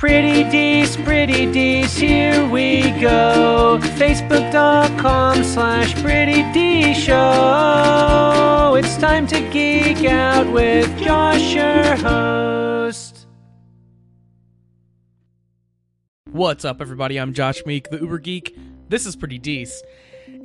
Pretty Dees, Pretty Dees, here we go. Facebook.com slash Pretty D Show. It's time to geek out with Josh, your host. What's up, everybody? I'm Josh Meek, the Uber Geek. This is Pretty Dees.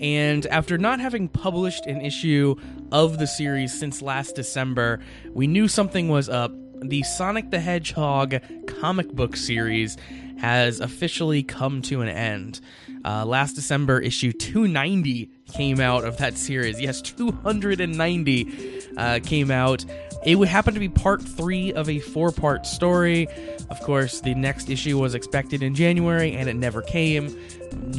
And after not having published an issue of the series since last December, we knew something was up. The Sonic the Hedgehog comic book series has officially come to an end. Uh, last December, issue 290 came out of that series. Yes, 290 uh, came out. It would happen to be part three of a four part story. Of course, the next issue was expected in January and it never came.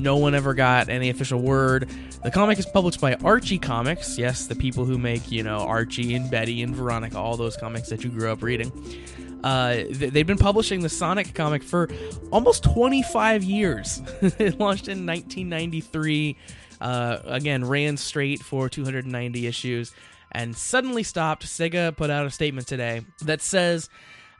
No one ever got any official word. The comic is published by Archie Comics. Yes, the people who make, you know, Archie and Betty and Veronica, all those comics that you grew up reading. Uh, they've been publishing the Sonic comic for almost 25 years. it launched in 1993. Uh, again, ran straight for 290 issues and suddenly stopped. Sega put out a statement today that says.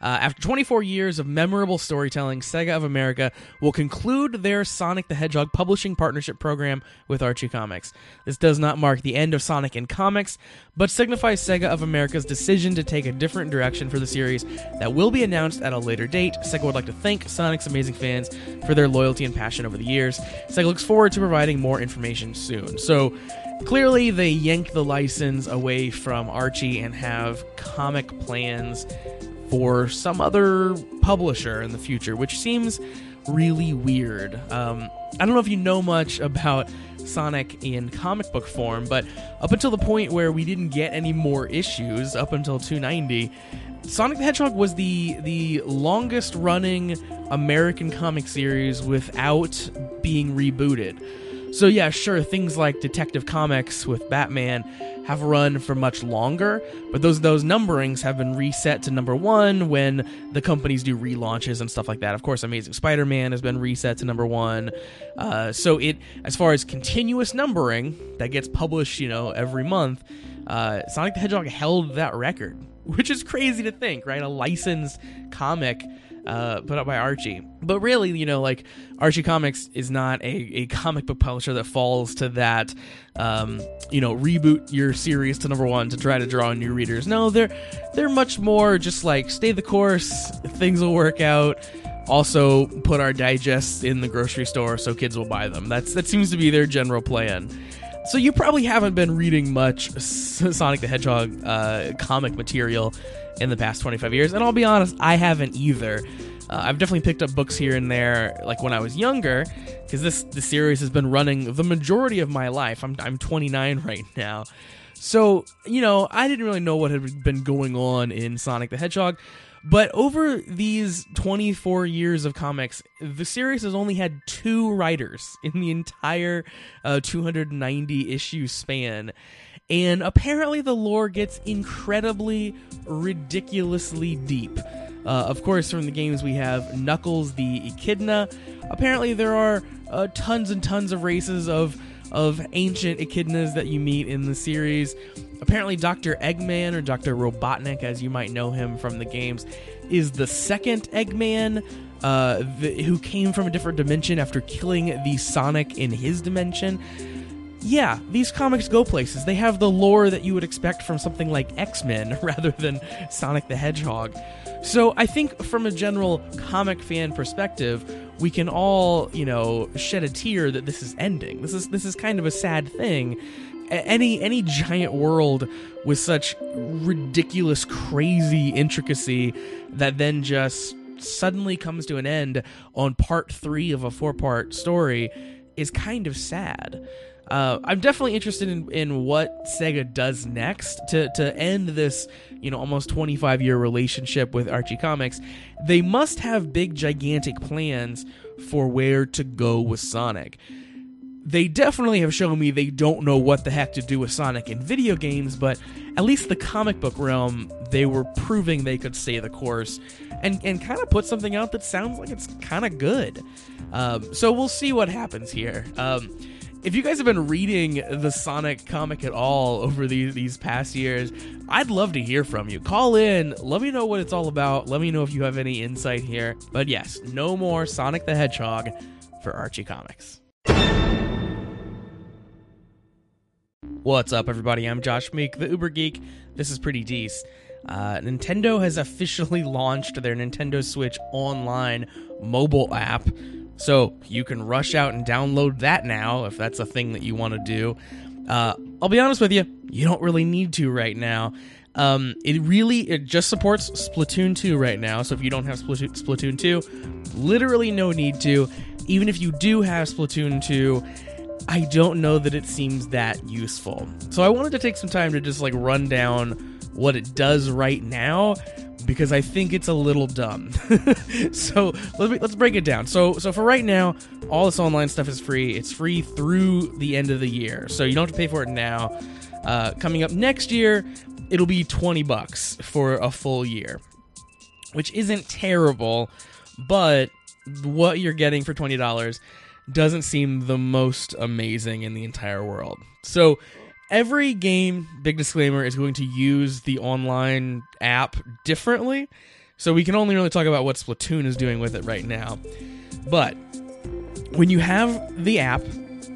Uh, after 24 years of memorable storytelling, Sega of America will conclude their Sonic the Hedgehog publishing partnership program with Archie Comics. This does not mark the end of Sonic in comics, but signifies Sega of America's decision to take a different direction for the series that will be announced at a later date. Sega would like to thank Sonic's amazing fans for their loyalty and passion over the years. Sega looks forward to providing more information soon. So, clearly, they yank the license away from Archie and have comic plans for some other publisher in the future, which seems really weird. Um, I don't know if you know much about Sonic in comic book form, but up until the point where we didn't get any more issues, up until 290, Sonic the Hedgehog was the the longest running American comic series without being rebooted. So yeah, sure, things like Detective Comics with Batman have run for much longer, but those those numberings have been reset to number one when the companies do relaunches and stuff like that. Of course, Amazing Spider-Man has been reset to number one. Uh, so it, as far as continuous numbering that gets published, you know, every month, uh, Sonic the Hedgehog held that record, which is crazy to think, right? A licensed comic uh, put out by Archie. But really, you know, like Archie Comics is not a, a comic book publisher that falls to that, um, you know, reboot your series to number one to try to draw new readers. No, they're they're much more just like stay the course, things will work out. Also, put our digests in the grocery store so kids will buy them. That's that seems to be their general plan. So you probably haven't been reading much Sonic the Hedgehog uh, comic material in the past 25 years, and I'll be honest, I haven't either. Uh, I've definitely picked up books here and there, like when I was younger, because this the series has been running the majority of my life. I'm I'm 29 right now, so you know I didn't really know what had been going on in Sonic the Hedgehog. But over these 24 years of comics, the series has only had two writers in the entire uh, 290 issue span. And apparently, the lore gets incredibly, ridiculously deep. Uh, of course, from the games, we have Knuckles the Echidna. Apparently, there are uh, tons and tons of races of of ancient echidnas that you meet in the series. Apparently, Dr. Eggman, or Dr. Robotnik, as you might know him from the games, is the second Eggman uh, the, who came from a different dimension after killing the Sonic in his dimension. Yeah, these comics go places. They have the lore that you would expect from something like X Men rather than Sonic the Hedgehog. So I think from a general comic fan perspective, we can all, you know, shed a tear that this is ending. This is this is kind of a sad thing. Any any giant world with such ridiculous, crazy intricacy that then just suddenly comes to an end on part three of a four part story is kind of sad. Uh, I'm definitely interested in, in what Sega does next to, to end this, you know, almost 25 year relationship with Archie Comics. They must have big, gigantic plans for where to go with Sonic. They definitely have shown me they don't know what the heck to do with Sonic in video games, but at least the comic book realm, they were proving they could stay the course and, and kind of put something out that sounds like it's kind of good. Um, so we'll see what happens here. Um, if you guys have been reading the Sonic comic at all over these these past years, I'd love to hear from you. Call in, let me know what it's all about. Let me know if you have any insight here. But yes, no more Sonic the Hedgehog for Archie Comics. What's up, everybody? I'm Josh Meek, the Uber Geek. This is Pretty Decent. Uh, Nintendo has officially launched their Nintendo Switch Online mobile app. So you can rush out and download that now if that's a thing that you want to do. Uh, I'll be honest with you, you don't really need to right now. Um, it really it just supports Splatoon 2 right now. So if you don't have Splatoon, Splatoon 2, literally no need to. Even if you do have Splatoon 2, I don't know that it seems that useful. So I wanted to take some time to just like run down what it does right now because I think it's a little dumb. so let's let's break it down. So so for right now, all this online stuff is free. It's free through the end of the year, so you don't have to pay for it now. Uh, coming up next year, it'll be twenty bucks for a full year, which isn't terrible, but what you're getting for twenty dollars doesn't seem the most amazing in the entire world. So every game, big disclaimer, is going to use the online app differently. So we can only really talk about what Splatoon is doing with it right now. But when you have the app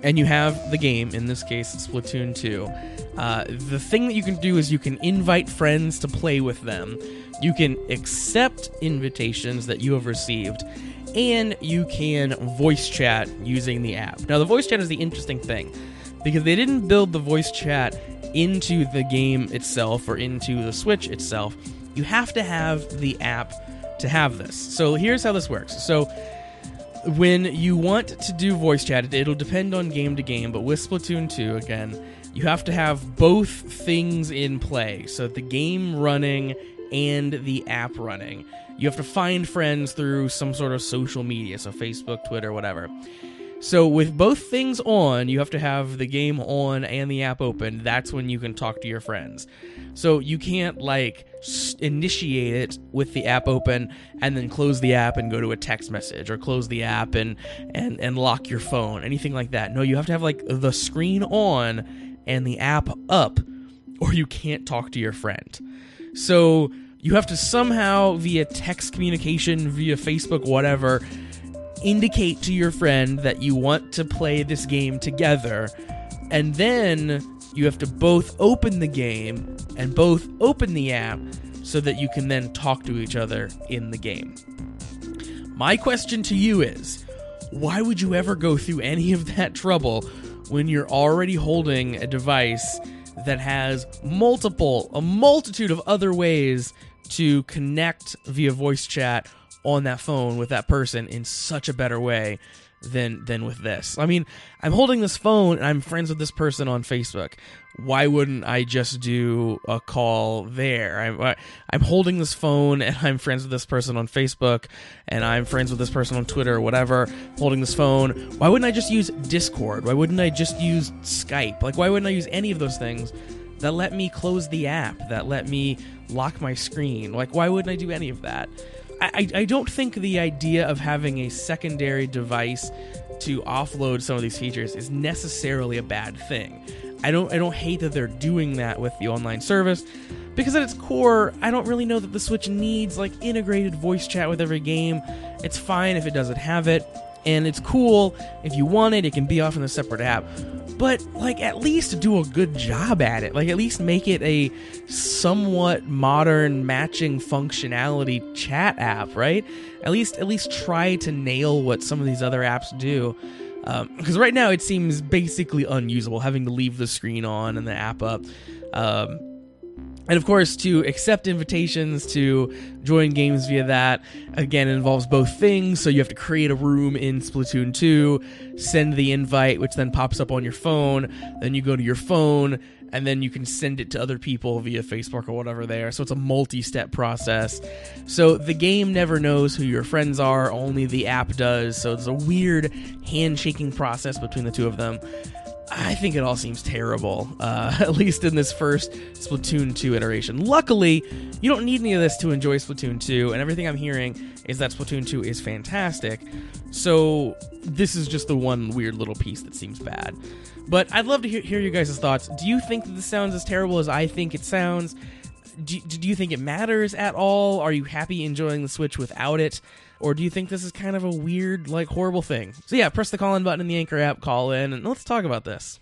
and you have the game, in this case Splatoon 2, uh, the thing that you can do is you can invite friends to play with them. You can accept invitations that you have received, and you can voice chat using the app. Now, the voice chat is the interesting thing because they didn't build the voice chat into the game itself or into the Switch itself. You have to have the app to have this. So here's how this works. So when you want to do voice chat, it'll depend on game to game, but with Splatoon 2 again, you have to have both things in play. So the game running and the app running. You have to find friends through some sort of social media, so Facebook, Twitter, whatever. So with both things on, you have to have the game on and the app open. That's when you can talk to your friends. So you can't like initiate it with the app open and then close the app and go to a text message or close the app and and and lock your phone, anything like that. No, you have to have like the screen on and the app up or you can't talk to your friend. So you have to somehow via text communication, via Facebook, whatever, indicate to your friend that you want to play this game together, and then you have to both open the game and both open the app so that you can then talk to each other in the game. My question to you is why would you ever go through any of that trouble when you're already holding a device that has multiple, a multitude of other ways to connect via voice chat on that phone with that person in such a better way than than with this. I mean, I'm holding this phone and I'm friends with this person on Facebook. Why wouldn't I just do a call there? I'm I'm holding this phone and I'm friends with this person on Facebook and I'm friends with this person on Twitter or whatever. Holding this phone. Why wouldn't I just use Discord? Why wouldn't I just use Skype? Like why wouldn't I use any of those things that let me close the app? That let me lock my screen? Like why wouldn't I do any of that? I, I don't think the idea of having a secondary device to offload some of these features is necessarily a bad thing. I don't I don't hate that they're doing that with the online service because at its core, I don't really know that the Switch needs like integrated voice chat with every game. It's fine if it doesn't have it and it's cool if you want it, it can be off in a separate app but like at least do a good job at it. Like at least make it a somewhat modern matching functionality chat app, right? At least at least try to nail what some of these other apps do. Because um, right now it seems basically unusable, having to leave the screen on and the app up. Um, and of course, to accept invitations to join games via that, again, involves both things. So you have to create a room in Splatoon 2, send the invite, which then pops up on your phone. Then you go to your phone, and then you can send it to other people via Facebook or whatever there. So it's a multi step process. So the game never knows who your friends are, only the app does. So it's a weird handshaking process between the two of them. I think it all seems terrible, uh, at least in this first Splatoon 2 iteration. Luckily, you don't need any of this to enjoy Splatoon 2, and everything I'm hearing is that Splatoon 2 is fantastic. So, this is just the one weird little piece that seems bad. But I'd love to hear, hear guys' thoughts. Do you think that this sounds as terrible as I think it sounds? Do, do you think it matters at all? Are you happy enjoying the Switch without it? Or do you think this is kind of a weird, like, horrible thing? So, yeah, press the call in button in the Anchor app, call in, and let's talk about this.